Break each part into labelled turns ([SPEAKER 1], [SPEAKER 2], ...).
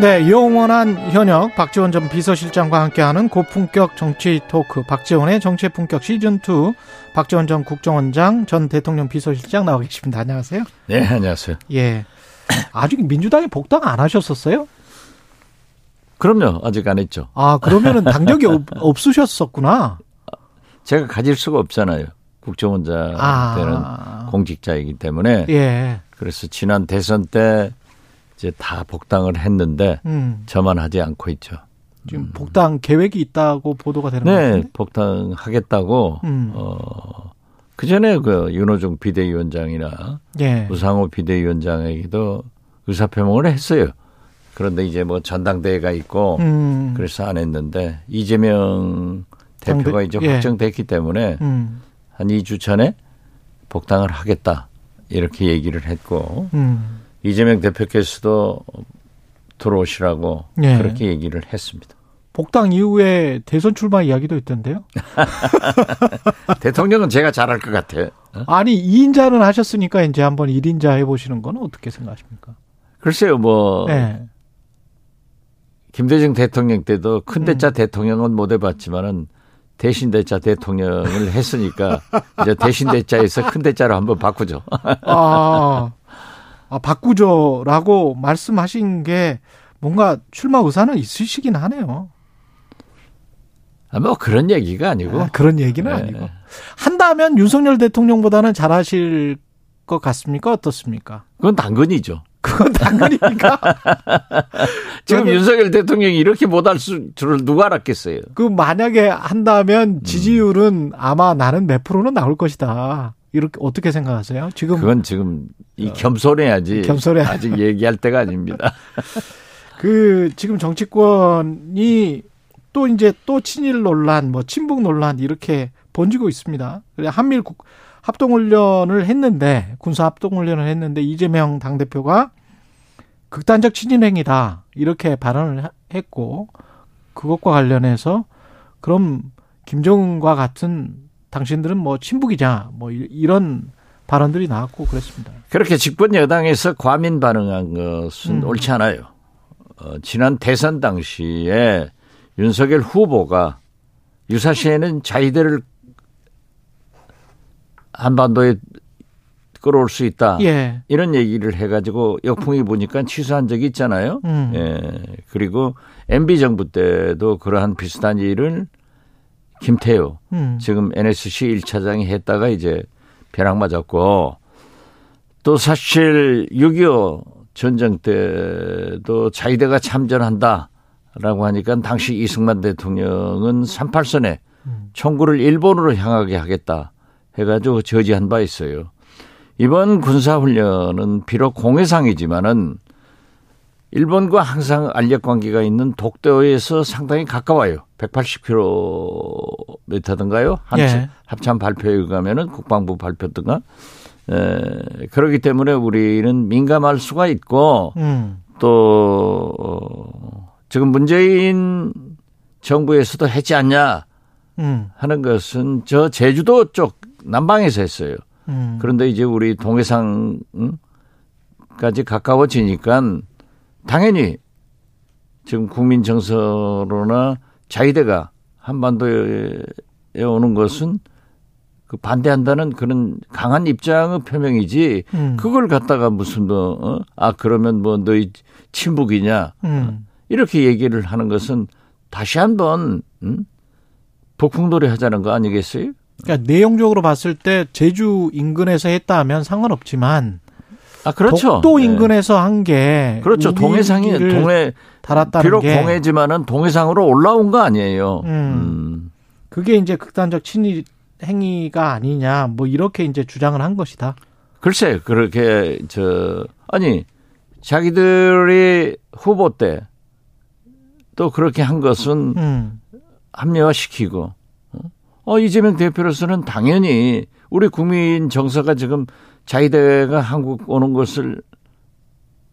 [SPEAKER 1] 네, 영원한 현역 박지원 전 비서실장과 함께하는 고품격 정치 토크 박지원의 정치 품격 시즌 2 박지원 전 국정원장 전 대통령 비서실장 나와 계십니다. 안녕하세요.
[SPEAKER 2] 네, 안녕하세요.
[SPEAKER 1] 예. 아직 민주당에 복당 안 하셨었어요?
[SPEAKER 2] 그럼요. 아직 안 했죠.
[SPEAKER 1] 아, 그러면은 당력이 없, 없으셨었구나.
[SPEAKER 2] 제가 가질 수가 없잖아요. 국정원장
[SPEAKER 1] 아.
[SPEAKER 2] 때는 공직자이기 때문에.
[SPEAKER 1] 예.
[SPEAKER 2] 그래서 지난 대선 때 이제 다 복당을 했는데
[SPEAKER 1] 음.
[SPEAKER 2] 저만 하지 않고 있죠.
[SPEAKER 1] 지금 복당 계획이 있다고 보도가 되는 것
[SPEAKER 2] 네,
[SPEAKER 1] 같은데.
[SPEAKER 2] 복당 하겠다고
[SPEAKER 1] 음.
[SPEAKER 2] 어, 그 전에 그 윤호중 비대위원장이나
[SPEAKER 1] 예.
[SPEAKER 2] 우상호 비대위원장에게도 의사표명을 했어요. 그런데 이제 뭐 전당대회가 있고
[SPEAKER 1] 음.
[SPEAKER 2] 그래서 안 했는데 이재명 대표가 이제
[SPEAKER 1] 예.
[SPEAKER 2] 확정됐기 때문에
[SPEAKER 1] 음.
[SPEAKER 2] 한 2주 전에 복당을 하겠다 이렇게 얘기를 했고
[SPEAKER 1] 음.
[SPEAKER 2] 이재명 대표께서도 들어오시라고
[SPEAKER 1] 예.
[SPEAKER 2] 그렇게 얘기를 했습니다.
[SPEAKER 1] 복당 이후에 대선 출마 이야기도 있던데요.
[SPEAKER 2] 대통령은 제가 잘할 것 같아. 어?
[SPEAKER 1] 아니 2인자는 하셨으니까 이제 한번 1인자 해보시는 건 어떻게 생각하십니까?
[SPEAKER 2] 글쎄요, 뭐
[SPEAKER 1] 네.
[SPEAKER 2] 김대중 대통령 때도 큰 대자
[SPEAKER 1] 음.
[SPEAKER 2] 대통령은 못 해봤지만은 대신 대자 대통령을 했으니까 이제 대신 대자에서 큰 대자로 한번 바꾸죠.
[SPEAKER 1] 아, 아 바꾸죠라고 말씀하신 게 뭔가 출마 의사는 있으시긴 하네요.
[SPEAKER 2] 아, 뭐 그런 얘기가 아니고
[SPEAKER 1] 아, 그런 얘기는
[SPEAKER 2] 네.
[SPEAKER 1] 아니고 한다면 윤석열 대통령보다는 잘하실 것 같습니까? 어떻습니까?
[SPEAKER 2] 그건 당근이죠.
[SPEAKER 1] 그건 당연히니까.
[SPEAKER 2] 지금 윤석열 대통령이 이렇게 못할 줄을 누가 알았겠어요.
[SPEAKER 1] 그 만약에
[SPEAKER 2] 음.
[SPEAKER 1] 한다면 지지율은 아마 나는 몇 프로는 나올 것이다. 이렇게 어떻게 생각하세요? 지금
[SPEAKER 2] 그건 지금 이 겸손해야지.
[SPEAKER 1] 겸손해.
[SPEAKER 2] 아직 얘기할 때가 아닙니다.
[SPEAKER 1] 그 지금 정치권이 또 이제 또 친일 논란, 뭐 친북 논란 이렇게 번지고 있습니다. 한밀 국- 합동훈련을 했는데 군사 합동훈련을 했는데 이재명 당 대표가 극단적 친일 행위다 이렇게 발언을 하- 했고 그것과 관련해서 그럼 김정은과 같은 당신들은 뭐 친북이냐 뭐 이- 이런 발언들이 나왔고 그랬습니다.
[SPEAKER 2] 그렇게 집권 여당에서 과민 반응한 것은
[SPEAKER 1] 음.
[SPEAKER 2] 옳지 않아요. 어, 지난 대선 당시에 윤석열 후보가 유사시에는 자위대를 한반도에 끌어올 수 있다.
[SPEAKER 1] 예.
[SPEAKER 2] 이런 얘기를 해가지고 역풍이 보니까 취소한 적이 있잖아요.
[SPEAKER 1] 음.
[SPEAKER 2] 예. 그리고 MB 정부 때도 그러한 비슷한 일을 김태효
[SPEAKER 1] 음.
[SPEAKER 2] 지금 NSC 1차장이 했다가 이제 벼락 맞았고 또 사실 6.25 전쟁 때도 자위대가 참전한다라고 하니까 당시 이승만 대통령은 38선에 총구를 일본으로 향하게 하겠다 해가지고 저지한 바 있어요. 이번 군사훈련은 비록 공해상이지만은 일본과 항상 알력 관계가 있는 독도에서 상당히 가까워요. 180km든가요?
[SPEAKER 1] 예.
[SPEAKER 2] 합참 발표에 의하면은 국방부 발표든가. 에, 그렇기 때문에 우리는 민감할 수가 있고
[SPEAKER 1] 음.
[SPEAKER 2] 또 어, 지금 문재인 정부에서도 했지 않냐
[SPEAKER 1] 음.
[SPEAKER 2] 하는 것은 저 제주도 쪽 남방에서 했어요.
[SPEAKER 1] 음.
[SPEAKER 2] 그런데 이제 우리 동해상까지 가까워지니까 당연히 지금 국민 정서로나 자위대가 한반도에 오는 것은 그 반대한다는 그런 강한 입장의 표명이지
[SPEAKER 1] 음.
[SPEAKER 2] 그걸 갖다가 무슨 뭐, 어? 아, 그러면 뭐 너희 친북이냐
[SPEAKER 1] 음.
[SPEAKER 2] 이렇게 얘기를 하는 것은 다시 한번, 음? 북풍돌이 하자는 거 아니겠어요?
[SPEAKER 1] 그러니까 내용적으로 봤을 때 제주 인근에서 했다 하면 상관없지만
[SPEAKER 2] 아, 그렇죠.
[SPEAKER 1] 독도
[SPEAKER 2] 네.
[SPEAKER 1] 인근에서 한게
[SPEAKER 2] 그렇죠. 동해상이 동해
[SPEAKER 1] 달았다는
[SPEAKER 2] 비록
[SPEAKER 1] 게
[SPEAKER 2] 동해지만은 동해상으로 올라온 거 아니에요.
[SPEAKER 1] 음.
[SPEAKER 2] 음.
[SPEAKER 1] 그게 이제 극단적 친일 행위가 아니냐 뭐 이렇게 이제 주장을 한 것이다.
[SPEAKER 2] 글쎄 그렇게 저 아니 자기들이 후보 때 또 그렇게 한 것은
[SPEAKER 1] 음.
[SPEAKER 2] 합리화시키고 어? 어 이재명 대표로서는 당연히 우리 국민 정서가 지금 자위대가 한국 오는 것을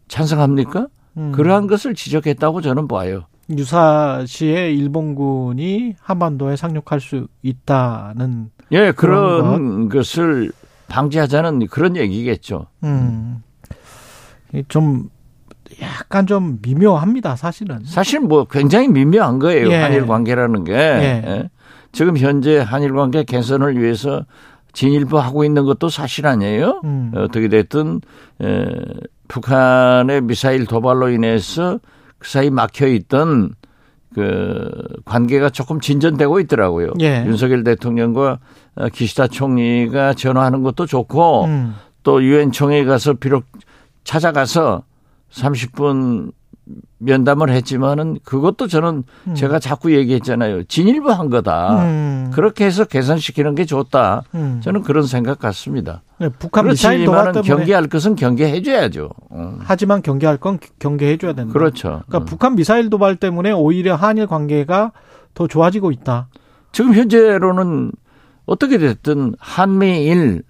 [SPEAKER 2] 찬성합니까?
[SPEAKER 1] 음.
[SPEAKER 2] 그러한 것을 지적했다고 저는 봐요.
[SPEAKER 1] 유사시에 일본군이 한반도에 상륙할 수 있다는
[SPEAKER 2] 예,
[SPEAKER 1] 그런
[SPEAKER 2] 그런 것을 방지하자는 그런 얘기겠죠.
[SPEAKER 1] 음. 이좀 약간 좀 미묘합니다, 사실은.
[SPEAKER 2] 사실 뭐 굉장히 미묘한 거예요.
[SPEAKER 1] 예.
[SPEAKER 2] 한일 관계라는 게. 예. 지금 현재 한일 관계 개선을 위해서 진일보 하고 있는 것도 사실 아니에요.
[SPEAKER 1] 음.
[SPEAKER 2] 어떻게 됐든 에, 북한의 미사일 도발로 인해서 그 사이 막혀 있던 그 관계가 조금 진전되고 있더라고요.
[SPEAKER 1] 예.
[SPEAKER 2] 윤석열 대통령과 어, 기시다 총리가 전화하는 것도 좋고
[SPEAKER 1] 음.
[SPEAKER 2] 또 유엔 총회에 가서 비록 찾아가서 30분 면담을 했지만은 그것도 저는
[SPEAKER 1] 음.
[SPEAKER 2] 제가 자꾸 얘기했잖아요. 진일보 한 거다.
[SPEAKER 1] 음.
[SPEAKER 2] 그렇게 해서 개선시키는 게 좋다.
[SPEAKER 1] 음.
[SPEAKER 2] 저는 그런 생각 같습니다.
[SPEAKER 1] 네, 북한 미사일 도발
[SPEAKER 2] 그렇지만
[SPEAKER 1] 때문에
[SPEAKER 2] 경계할 것은 경계해줘야죠. 어.
[SPEAKER 1] 하지만 경계할 건 경계해줘야 된다.
[SPEAKER 2] 그렇죠.
[SPEAKER 1] 그러니까
[SPEAKER 2] 어.
[SPEAKER 1] 북한 미사일 도발 때문에 오히려 한일 관계가 더 좋아지고 있다.
[SPEAKER 2] 지금 현재로는 어떻게 됐든 한미일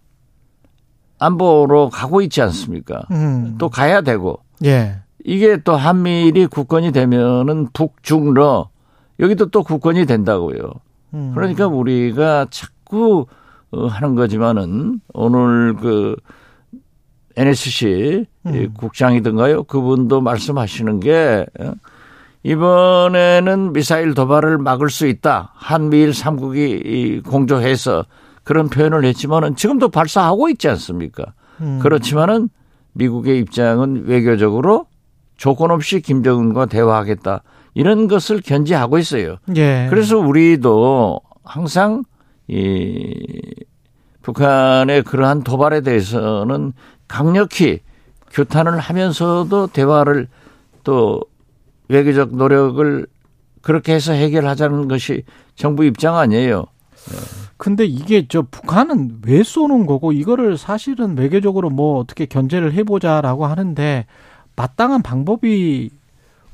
[SPEAKER 2] 안보로 가고 있지 않습니까?
[SPEAKER 1] 음.
[SPEAKER 2] 또 가야 되고
[SPEAKER 1] 예.
[SPEAKER 2] 이게 또 한미일이 국권이 되면은 북중러 여기도 또 국권이 된다고요.
[SPEAKER 1] 음.
[SPEAKER 2] 그러니까 우리가 자꾸 어, 하는 거지만은 오늘 그 NSC
[SPEAKER 1] 음.
[SPEAKER 2] 국장이든가요? 그분도 말씀하시는 게 어, 이번에는 미사일 도발을 막을 수 있다. 한미일 삼국이 이 공조해서 그런 표현을 했지만은 지금도 발사하고 있지 않습니까?
[SPEAKER 1] 음.
[SPEAKER 2] 그렇지만은 미국의 입장은 외교적으로 조건 없이 김정은과 대화하겠다. 이런 것을 견지하고 있어요.
[SPEAKER 1] 예.
[SPEAKER 2] 그래서 우리도 항상 이 북한의 그러한 도발에 대해서는 강력히 규탄을 하면서도 대화를 또 외교적 노력을 그렇게 해서 해결하자는 것이 정부 입장 아니에요.
[SPEAKER 1] 근데 이게 저 북한은 왜 쏘는 거고 이거를 사실은 외교적으로 뭐 어떻게 견제를 해보자라고 하는데 마땅한 방법이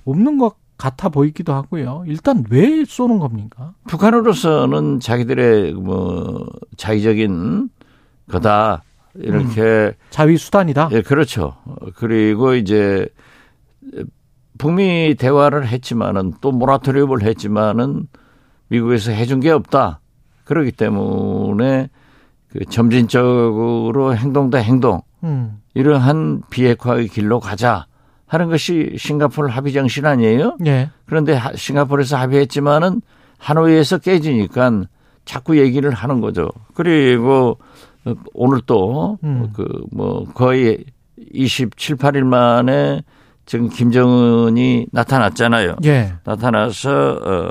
[SPEAKER 1] 없는 것 같아 보이기도 하고요. 일단 왜 쏘는 겁니까?
[SPEAKER 2] 북한으로서는 자기들의 뭐 자의적인 거다 이렇게
[SPEAKER 1] 자위 수단이다.
[SPEAKER 2] 예, 그렇죠. 그리고 이제 북미 대화를 했지만은 또 모라토리움을 했지만은 미국에서 해준 게 없다. 그렇기 때문에 그 점진적으로 행동 대 행동
[SPEAKER 1] 음.
[SPEAKER 2] 이러한 비핵화의 길로 가자 하는 것이 싱가포르 합의 정신 아니에요?
[SPEAKER 1] 예.
[SPEAKER 2] 그런데 하- 싱가포르에서 합의했지만은 하노이에서 깨지니까 자꾸 얘기를 하는 거죠. 그리고 어, 오늘 또
[SPEAKER 1] 음.
[SPEAKER 2] 그뭐 거의 27, 8일 만에 지금 김정은이 나타났잖아요.
[SPEAKER 1] 예.
[SPEAKER 2] 나타나서 어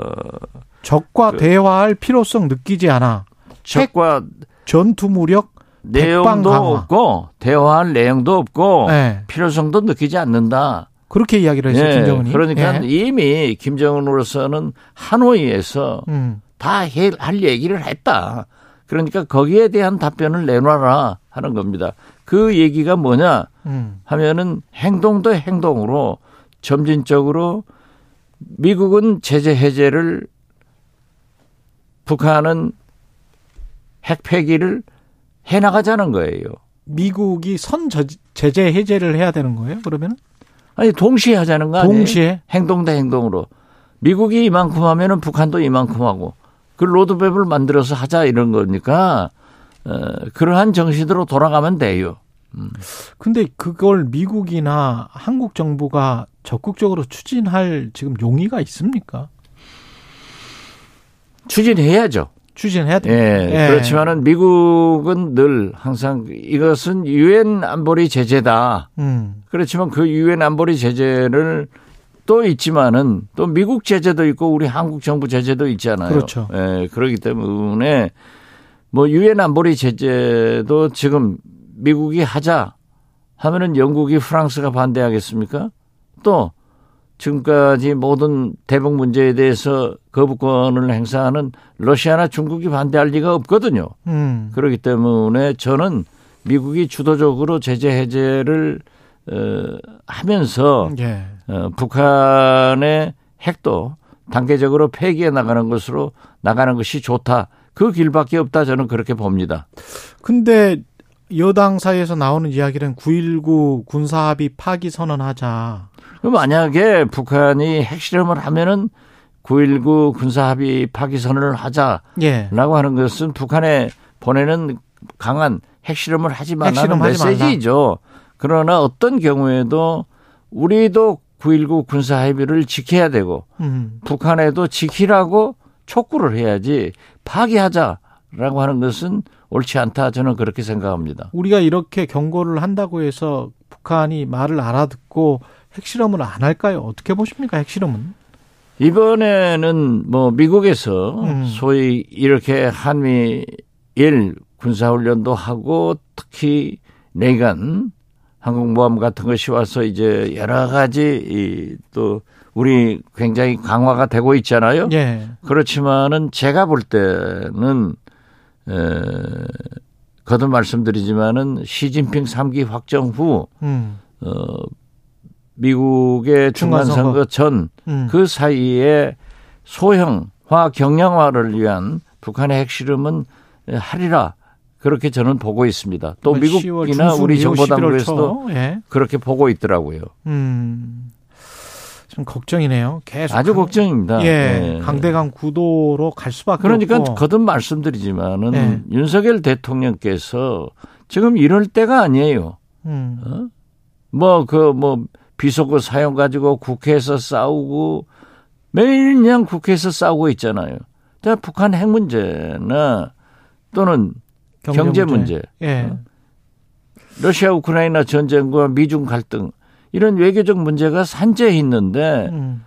[SPEAKER 1] 적과
[SPEAKER 2] 그-
[SPEAKER 1] 대화할 필요성 느끼지 않아.
[SPEAKER 2] 적과
[SPEAKER 1] 전투 무력.
[SPEAKER 2] 내용도
[SPEAKER 1] 강화.
[SPEAKER 2] 없고 대화할 내용도 없고
[SPEAKER 1] 예.
[SPEAKER 2] 필요성도 느끼지 않는다.
[SPEAKER 1] 그렇게 이야기를 했어요,
[SPEAKER 2] 예,
[SPEAKER 1] 김정은이.
[SPEAKER 2] 그러니까
[SPEAKER 1] 예.
[SPEAKER 2] 이미 김정은으로서는 하노이에서
[SPEAKER 1] 음.
[SPEAKER 2] 다할 얘기를 했다. 그러니까 거기에 대한 답변을 내놔라 하는 겁니다. 그 얘기가 뭐냐
[SPEAKER 1] 음.
[SPEAKER 2] 하면은 행동도 행동으로 점진적으로 미국은 제재 해제를 북한은 핵 폐기를 해 나가자는 거예요.
[SPEAKER 1] 미국이 선 저- 제재 해제를 해야 되는 거예요? 그러면
[SPEAKER 2] 아니 동시에 하자는 거 아니에요?
[SPEAKER 1] 동시에
[SPEAKER 2] 행동 대 행동으로 미국이 이만큼 하면은 북한도 이만큼 하고 그 로드맵을 만들어서 하자 이런 거니까 어, 그러한 정신으로 돌아가면 돼요.
[SPEAKER 1] 근데 그걸 미국이나 한국 정부가 적극적으로 추진할 지금 용의가 있습니까?
[SPEAKER 2] 추진해야죠.
[SPEAKER 1] 추진해야 돼.
[SPEAKER 2] 예, 그렇지만은 미국은 늘 항상 이것은 유엔 안보리 제재다.
[SPEAKER 1] 음.
[SPEAKER 2] 그렇지만 그 유엔 안보리 제재를 또 있지만은 또 미국 제재도 있고 우리 한국 정부 제재도 있잖아요.
[SPEAKER 1] 그렇죠.
[SPEAKER 2] 예, 그렇기 때문에 뭐 유엔 안보리 제재도 지금 미국이 하자 하면은 영국이 프랑스가 반대하겠습니까? 또 지금까지 모든 대북 문제에 대해서 거부권을 행사하는 러시아나 중국이 반대할 리가 없거든요.
[SPEAKER 1] 음.
[SPEAKER 2] 그렇기 때문에 저는 미국이 주도적으로 제재 해제를 어, 하면서
[SPEAKER 1] 예.
[SPEAKER 2] 어, 북한의 핵도 단계적으로 폐기해 나가는 것으로 나가는 것이 좋다. 그 길밖에 없다 저는 그렇게 봅니다.
[SPEAKER 1] 근데 여당 사이에서 나오는 이야기는 9.19 군사합의 파기 선언하자.
[SPEAKER 2] 그럼 만약에 북한이 핵실험을 하면은 9.19 군사합의 파기 선언을 하자라고
[SPEAKER 1] 예.
[SPEAKER 2] 하는 것은 북한에 보내는 강한 핵실험을 하지 말라는 메시지죠. 그러나 어떤 경우에도 우리도 9.19 군사합의를 지켜야 되고
[SPEAKER 1] 음.
[SPEAKER 2] 북한에도 지키라고 촉구를 해야지 파기하자라고 하는 것은 옳지 않다 저는 그렇게 생각합니다.
[SPEAKER 1] 우리가 이렇게 경고를 한다고 해서 북한이 말을 알아듣고 핵실험을 안 할까요? 어떻게 보십니까? 핵실험은?
[SPEAKER 2] 이번에는 뭐 미국에서
[SPEAKER 1] 음.
[SPEAKER 2] 소위 이렇게 한미일 군사훈련도 하고 특히 레이간 항공모함 같은 것이 와서 이제 여러 가지 이또 우리 굉장히 강화가 되고 있잖아요.
[SPEAKER 1] 예.
[SPEAKER 2] 그렇지만은 제가 볼 때는 에, 거듭 말씀드리지만은 시진핑 3기 확정 후
[SPEAKER 1] 음.
[SPEAKER 2] 어, 미국의 중간선거 전그
[SPEAKER 1] 음.
[SPEAKER 2] 사이에 소형화 경량화를 위한 북한의 핵실험은 하리라 그렇게 저는 보고 있습니다.
[SPEAKER 1] 또뭐 10월
[SPEAKER 2] 미국이나
[SPEAKER 1] 중순
[SPEAKER 2] 우리
[SPEAKER 1] 이후 11월
[SPEAKER 2] 정보당국에서도
[SPEAKER 1] 초. 예.
[SPEAKER 2] 그렇게 보고 있더라고요.
[SPEAKER 1] 음. 좀 걱정이네요. 계속
[SPEAKER 2] 아주
[SPEAKER 1] 강-
[SPEAKER 2] 걱정입니다.
[SPEAKER 1] 예.
[SPEAKER 2] 네.
[SPEAKER 1] 강대강 구도로 갈 수밖에
[SPEAKER 2] 그러니까
[SPEAKER 1] 없고.
[SPEAKER 2] 거듭 말씀드리지만은
[SPEAKER 1] 네.
[SPEAKER 2] 윤석열 대통령께서 지금 이럴 때가 아니에요.
[SPEAKER 1] 음.
[SPEAKER 2] 어? 뭐그뭐 비속어 사용 가지고 국회에서 싸우고 매일 그냥 국회에서 싸우고 있잖아요. 자, 북한 핵 문제나 또는 경제 문제,
[SPEAKER 1] 예.
[SPEAKER 2] 어? 러시아 우크라이나 전쟁과 미중 갈등 이런 외교적 문제가 산재해 있는데
[SPEAKER 1] 음.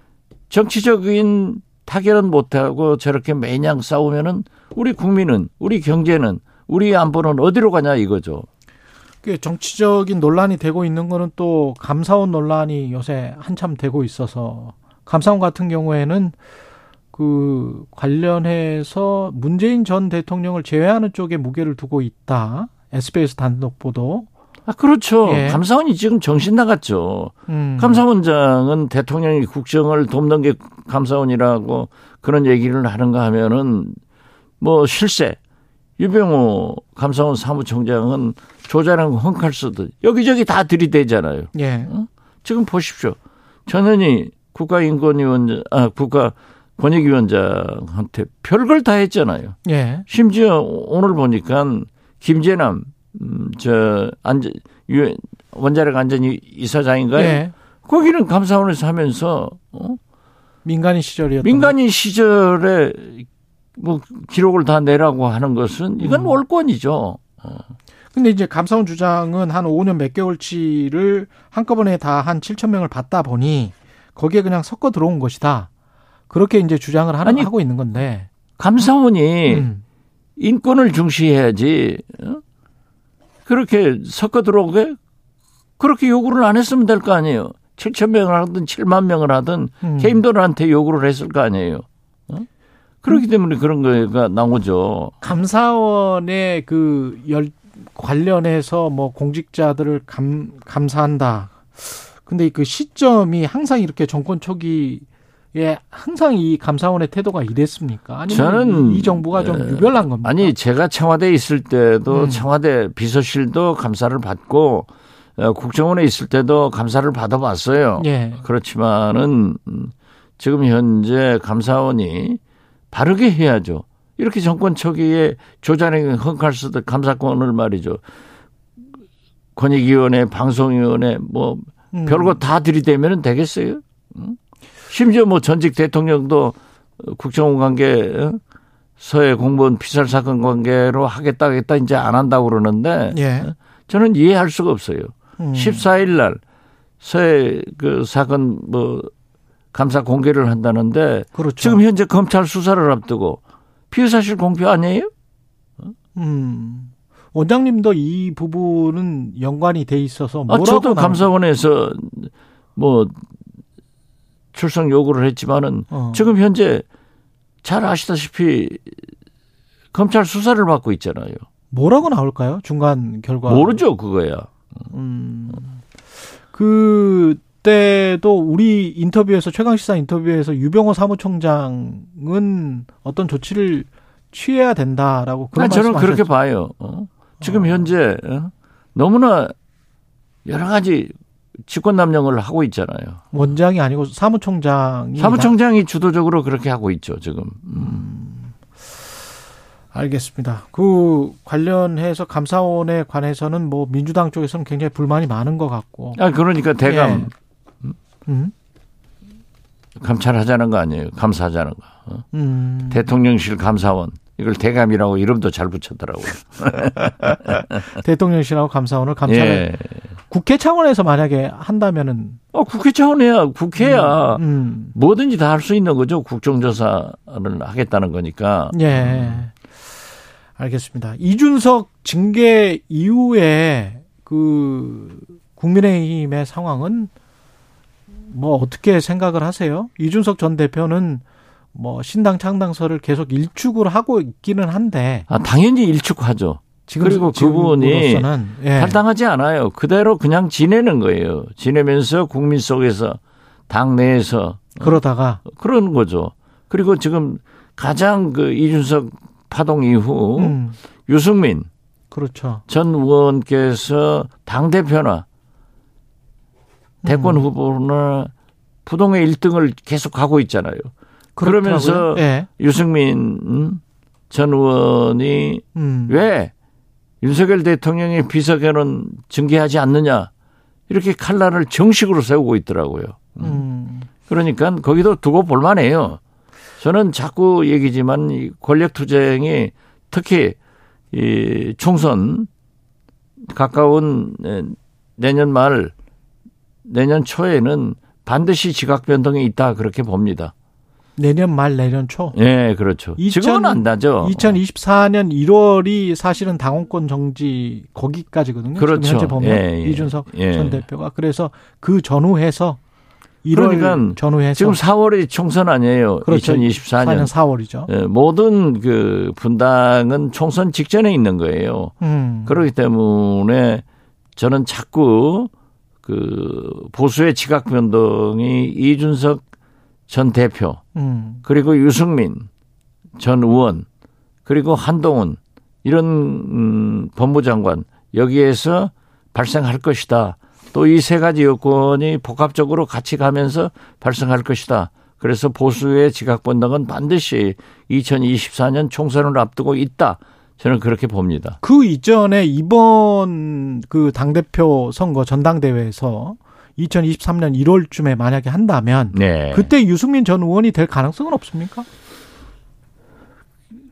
[SPEAKER 2] 정치적인 타결은 못하고 저렇게 매냥 싸우면은 우리 국민은 우리 경제는 우리 안보는 어디로 가냐 이거죠.
[SPEAKER 1] 그 정치적인 논란이 되고 있는 거는 또 감사원 논란이 요새 한참 되고 있어서 감사원 같은 경우에는 그 관련해서 문재인 전 대통령을 제외하는 쪽에 무게를 두고 있다. SBS 단독 보도.
[SPEAKER 2] 아 그렇죠.
[SPEAKER 1] 예.
[SPEAKER 2] 감사원이 지금 정신 나갔죠.
[SPEAKER 1] 음.
[SPEAKER 2] 감사원장은 대통령이 국정을 돕는 게 감사원이라고 그런 얘기를 하는가 하면은 뭐 실세 유병호 감사원 사무총장은 조자랑 헝칼 쓰듯 여기저기 다 들이대잖아요.
[SPEAKER 1] 예.
[SPEAKER 2] 지금 보십시오. 전현희 국가인권위원장, 아, 국가 권익위원장한테 별걸 다 했잖아요.
[SPEAKER 1] 예.
[SPEAKER 2] 심지어 오늘 보니까 김재남, 음, 저, 안전, 유, 원자력 안전 이사장인가요?
[SPEAKER 1] 예.
[SPEAKER 2] 거기는 감사원에서 하면서, 어?
[SPEAKER 1] 민간인 시절이었던
[SPEAKER 2] 민간인 시절에 뭐 기록을 다 내라고 하는 것은 이건
[SPEAKER 1] 음.
[SPEAKER 2] 월권이죠.
[SPEAKER 1] 근데 이제 감사원 주장은 한 5년 몇 개월치를 한꺼번에 다 한 7천 명을 받다 보니 거기에 그냥 섞어 들어온 것이다. 그렇게 이제 주장을 하는,
[SPEAKER 2] 아니,
[SPEAKER 1] 하고 있는 건데.
[SPEAKER 2] 감사원이
[SPEAKER 1] 음.
[SPEAKER 2] 인권을 중시해야지. 어? 그렇게 섞어 들어오게 그렇게 요구를 안 했으면 될 거 아니에요. 7천 명을 하든 7만 명을 하든
[SPEAKER 1] 음.
[SPEAKER 2] 개인들한테 요구를 했을 거 아니에요. 어? 그렇기 때문에 그런 거가 나오죠.
[SPEAKER 1] 감사원의 그 열, 관련해서 뭐 공직자들을 감, 감사한다. 근데 그 시점이 항상 이렇게 정권 초기에 항상 이 감사원의 태도가 이랬습니까? 아니면
[SPEAKER 2] 저는,
[SPEAKER 1] 이, 이 정부가 좀
[SPEAKER 2] 에,
[SPEAKER 1] 유별난 겁니까?
[SPEAKER 2] 아니 제가 청와대에 있을 때도
[SPEAKER 1] 음.
[SPEAKER 2] 청와대 비서실도 감사를 받고 어, 국정원에 있을 때도 감사를 받아봤어요.
[SPEAKER 1] 예.
[SPEAKER 2] 그렇지만은 음, 지금 현재 감사원이 바르게 해야죠. 이렇게 정권 초기에 조자랭이 헝칼 쓰듯 감사권을 말이죠. 권익위원회, 방송위원회 뭐
[SPEAKER 1] 음.
[SPEAKER 2] 별거 다 들이대면 되겠어요? 응? 심지어 뭐 전직 대통령도 국정원 관계 어? 서해 공무원 피살 사건 관계로 하겠다 하겠다 이제 안 한다고 그러는데
[SPEAKER 1] 예.
[SPEAKER 2] 저는 이해할 수가 없어요.
[SPEAKER 1] 음.
[SPEAKER 2] 14일 날 서해 그 사건 뭐 감사 공개를 한다는데
[SPEAKER 1] 그렇죠.
[SPEAKER 2] 지금 현재 검찰 수사를 앞두고 피의 사실 공표 아니에요?
[SPEAKER 1] 음. 원장님도 이 부분은 연관이 돼 있어서
[SPEAKER 2] 아,
[SPEAKER 1] 뭐라고
[SPEAKER 2] 저도 감사원에서 뭐 출석 요구를 했지만은
[SPEAKER 1] 어.
[SPEAKER 2] 지금 현재 잘 아시다시피 검찰 수사를 받고 있잖아요.
[SPEAKER 1] 뭐라고 나올까요? 중간 결과
[SPEAKER 2] 모르죠 그거야.
[SPEAKER 1] 음. 그 때도 우리 인터뷰에서 최강시사 인터뷰에서 유병호 사무총장은 어떤 조치를 취해야 된다라고 그런
[SPEAKER 2] 난 저는 그렇게. 봐요. 어? 지금 현재 어? 너무나 여러 가지 직권남용을 하고 있잖아요.
[SPEAKER 1] 원장이 아니고 사무총장이
[SPEAKER 2] 사무총장이 주도적으로 그렇게 하고 있죠, 지금. 음.
[SPEAKER 1] 알겠습니다. 그 관련해서 감사원에 관해서는 뭐 민주당 쪽에서는 굉장히 불만이 많은 것 같고.
[SPEAKER 2] 아, 그러니까 대감
[SPEAKER 1] 예. 음?
[SPEAKER 2] 감찰하자는 거 아니에요. 감사하자는 거. 어?
[SPEAKER 1] 음.
[SPEAKER 2] 대통령실 감사원. 이걸 대감이라고 이름도 잘 붙였더라고요.
[SPEAKER 1] 대통령실하고 감사원을 감찰해
[SPEAKER 2] 예.
[SPEAKER 1] 국회 차원에서 만약에 한다면은
[SPEAKER 2] 어, 국회 차원이야. 국회야.
[SPEAKER 1] 음.
[SPEAKER 2] 뭐든지 다 할 수 있는 거죠. 국정조사를 하겠다는 거니까.
[SPEAKER 1] 예. 알겠습니다. 이준석 징계 이후에 그 국민의힘의 상황은 뭐 어떻게 생각을 하세요? 이준석 전 대표는 뭐 신당 창당설을 계속 일축을 하고 있기는 한데
[SPEAKER 2] 아, 당연히 일축하죠.
[SPEAKER 1] 지금
[SPEAKER 2] 그리고 그분이
[SPEAKER 1] 예.
[SPEAKER 2] 탈당하지 않아요. 그대로 그냥 지내는 거예요. 지내면서 국민 속에서 당 내에서
[SPEAKER 1] 그러다가
[SPEAKER 2] 그런 거죠. 그리고 지금 가장 그 이준석 파동 이후
[SPEAKER 1] 음,
[SPEAKER 2] 유승민
[SPEAKER 1] 그렇죠.
[SPEAKER 2] 전 의원께서 당 대표나 대권
[SPEAKER 1] 음.
[SPEAKER 2] 후보나 부동의 1등을 계속 가고 있잖아요. 그러면서
[SPEAKER 1] 그렇더라고요. 예.
[SPEAKER 2] 유승민 전 의원이
[SPEAKER 1] 음.
[SPEAKER 2] 왜 윤석열 대통령의 비서견은 징계하지 않느냐 이렇게 칼날을 정식으로 세우고 있더라고요.
[SPEAKER 1] 음.
[SPEAKER 2] 그러니까 거기도 두고 볼만해요. 저는 자꾸 얘기지만 이 권력 투쟁이 특히 이 총선 가까운 에, 내년 말 내년 초에는 반드시 지각 변동이 있다 그렇게 봅니다.
[SPEAKER 1] 내년 말 내년 초.
[SPEAKER 2] 예, 그렇죠.
[SPEAKER 1] 2000
[SPEAKER 2] 지금은 안 나죠.
[SPEAKER 1] 2024년 1월이 사실은 당원권 정지 거기까지거든요.
[SPEAKER 2] 그렇죠.
[SPEAKER 1] 현재 보면
[SPEAKER 2] 예, 예.
[SPEAKER 1] 이준석
[SPEAKER 2] 예.
[SPEAKER 1] 전 대표가 그래서 그 전후해서 1월
[SPEAKER 2] 그러니까
[SPEAKER 1] 전후해서
[SPEAKER 2] 지금 4월이 총선 아니에요.
[SPEAKER 1] 그렇죠.
[SPEAKER 2] 2024년.
[SPEAKER 1] 4월이죠.
[SPEAKER 2] 예, 모든 그 분당은 총선 직전에 있는 거예요.
[SPEAKER 1] 음.
[SPEAKER 2] 그렇기 때문에 저는 자꾸 그 보수의 지각 변동이 이준석 전 대표
[SPEAKER 1] 음.
[SPEAKER 2] 그리고 유승민 전 의원 그리고 한동훈 이런 음, 법무 장관 여기에서 발생할 것이다. 또 이 세 가지 여건이 복합적으로 같이 가면서 발생할 것이다. 그래서 보수의 지각 변동은 반드시 2024년 총선을 앞두고 있다. 저는 그렇게 봅니다.
[SPEAKER 1] 그 이전에 이번 그 당대표 선거 전당대회에서 2023년 1월쯤에 만약에 한다면
[SPEAKER 2] 네.
[SPEAKER 1] 그때 유승민 전 의원이 될 가능성은 없습니까?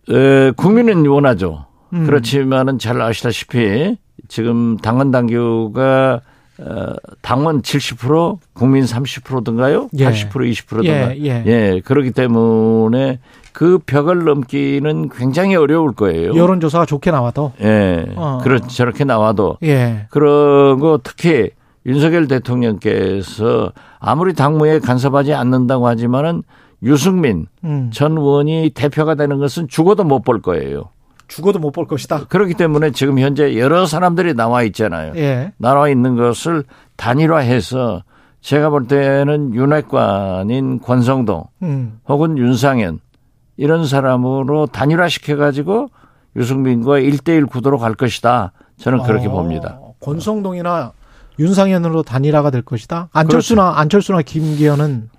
[SPEAKER 2] 에, 국민은 원하죠.
[SPEAKER 1] 음.
[SPEAKER 2] 그렇지만은 잘 아시다시피 지금 당원 당규가 어, 당원 70% 국민 30%든가요?
[SPEAKER 1] 예.
[SPEAKER 2] 80% 20%든가.
[SPEAKER 1] 예, 예.
[SPEAKER 2] 예, 그렇기 때문에 그 벽을 넘기는 굉장히 어려울 거예요.
[SPEAKER 1] 여론조사가 좋게 나와도
[SPEAKER 2] 예.
[SPEAKER 1] 어.
[SPEAKER 2] 그렇 저렇게 나와도
[SPEAKER 1] 예.
[SPEAKER 2] 그러고 특히 윤석열 대통령께서 아무리 당무에 간섭하지 않는다고 하지만은 유승민
[SPEAKER 1] 음.
[SPEAKER 2] 전 의원이 대표가 되는 것은 죽어도 못 볼 거예요.
[SPEAKER 1] 죽어도 못 볼 것이다.
[SPEAKER 2] 그렇기 때문에 지금 현재 여러 사람들이 나와 있잖아요.
[SPEAKER 1] 예.
[SPEAKER 2] 나와 있는 것을 단일화해서 제가 볼 때는 윤핵관인 권성동
[SPEAKER 1] 음.
[SPEAKER 2] 혹은 윤상현 이런 사람으로 단일화시켜 가지고 유승민과 1대1 구도로 갈 것이다. 저는 그렇게
[SPEAKER 1] 어,
[SPEAKER 2] 봅니다.
[SPEAKER 1] 권성동이나 윤상현으로 단일화가 될 것이다. 안철수나
[SPEAKER 2] 그렇죠.
[SPEAKER 1] 안철수나 김기현은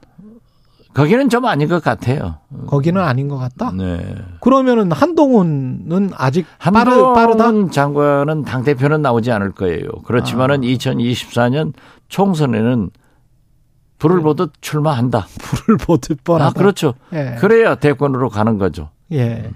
[SPEAKER 2] 거기는 좀 아닌 것 같아요.
[SPEAKER 1] 거기는 아닌 것 같다.
[SPEAKER 2] 네.
[SPEAKER 1] 그러면은 한동훈은 아직 빠르,
[SPEAKER 2] 한동훈
[SPEAKER 1] 빠르 다.
[SPEAKER 2] 장관은 당 대표는 나오지 않을 거예요. 그렇지만은
[SPEAKER 1] 아.
[SPEAKER 2] 2024년 총선에는 불을 보듯 출마한다.
[SPEAKER 1] 불을 보듯 뻔하다.
[SPEAKER 2] 아, 그렇죠.
[SPEAKER 1] 예.
[SPEAKER 2] 그래야 대권으로 가는 거죠.
[SPEAKER 1] 예.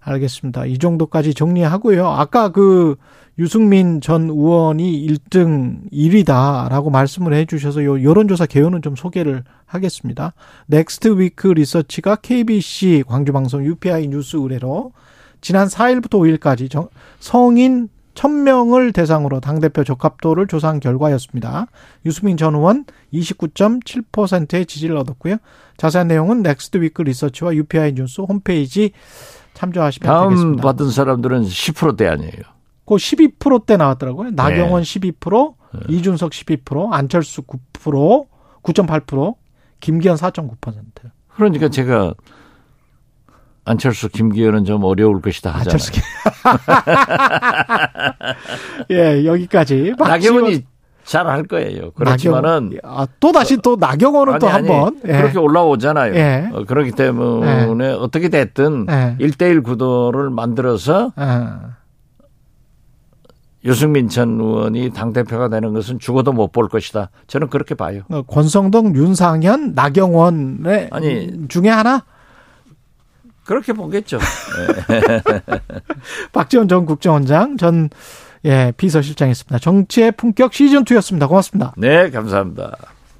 [SPEAKER 1] 알겠습니다. 이 정도까지 정리하고요. 아까 그 유승민 전 의원이 1등 1위다라고 말씀을 해 주셔서 요 여론조사 개요는 좀 소개를 하겠습니다. 넥스트 위크 리서치가 KBC 광주방송 UPI 뉴스 의뢰로 지난 4일부터 5일까지 정- 성인 1000명을 대상으로 당대표 적합도를 조사한 결과였습니다. 유승민 전 의원 29.7%의 지지를 얻었고요. 자세한 내용은 넥스트 위크 리서치와 UPI 뉴스 홈페이지 참조하시면
[SPEAKER 2] 다음
[SPEAKER 1] 되겠습니다.
[SPEAKER 2] 받은 사람들은 10%대 아니에요.
[SPEAKER 1] 그 12%대 나왔더라고요. 나경원
[SPEAKER 2] 네.
[SPEAKER 1] 12%, 이준석 12%, 안철수 9%, 9.8%, 김기현 4.9%.
[SPEAKER 2] 그러니까 제가 안철수, 김기현은 좀 어려울 것이다 하잖아요.
[SPEAKER 1] 안철수. 예, 여기까지.
[SPEAKER 2] 나경원이 잘 할 거예요. 그렇지만은
[SPEAKER 1] 아, 또 다시 또 나경원은 또 한번
[SPEAKER 2] 예. 그렇게 올라오잖아요.
[SPEAKER 1] 예.
[SPEAKER 2] 어, 그렇기 때문에 예. 어떻게 됐든
[SPEAKER 1] 예.
[SPEAKER 2] 1대1 구도를 만들어서 유승민 전 의원이 당대표가 되는 것은 죽어도 못 볼 것이다. 저는 그렇게 봐요.
[SPEAKER 1] 어, 권성동, 윤상현, 나경원의
[SPEAKER 2] 아니,
[SPEAKER 1] 중에 하나?
[SPEAKER 2] 그렇게 보겠죠.
[SPEAKER 1] 박지원 전 국정원장 전 예, 비서실장이었습니다. 정치의 품격 시즌2였습니다. 고맙습니다.
[SPEAKER 2] 네, 감사합니다.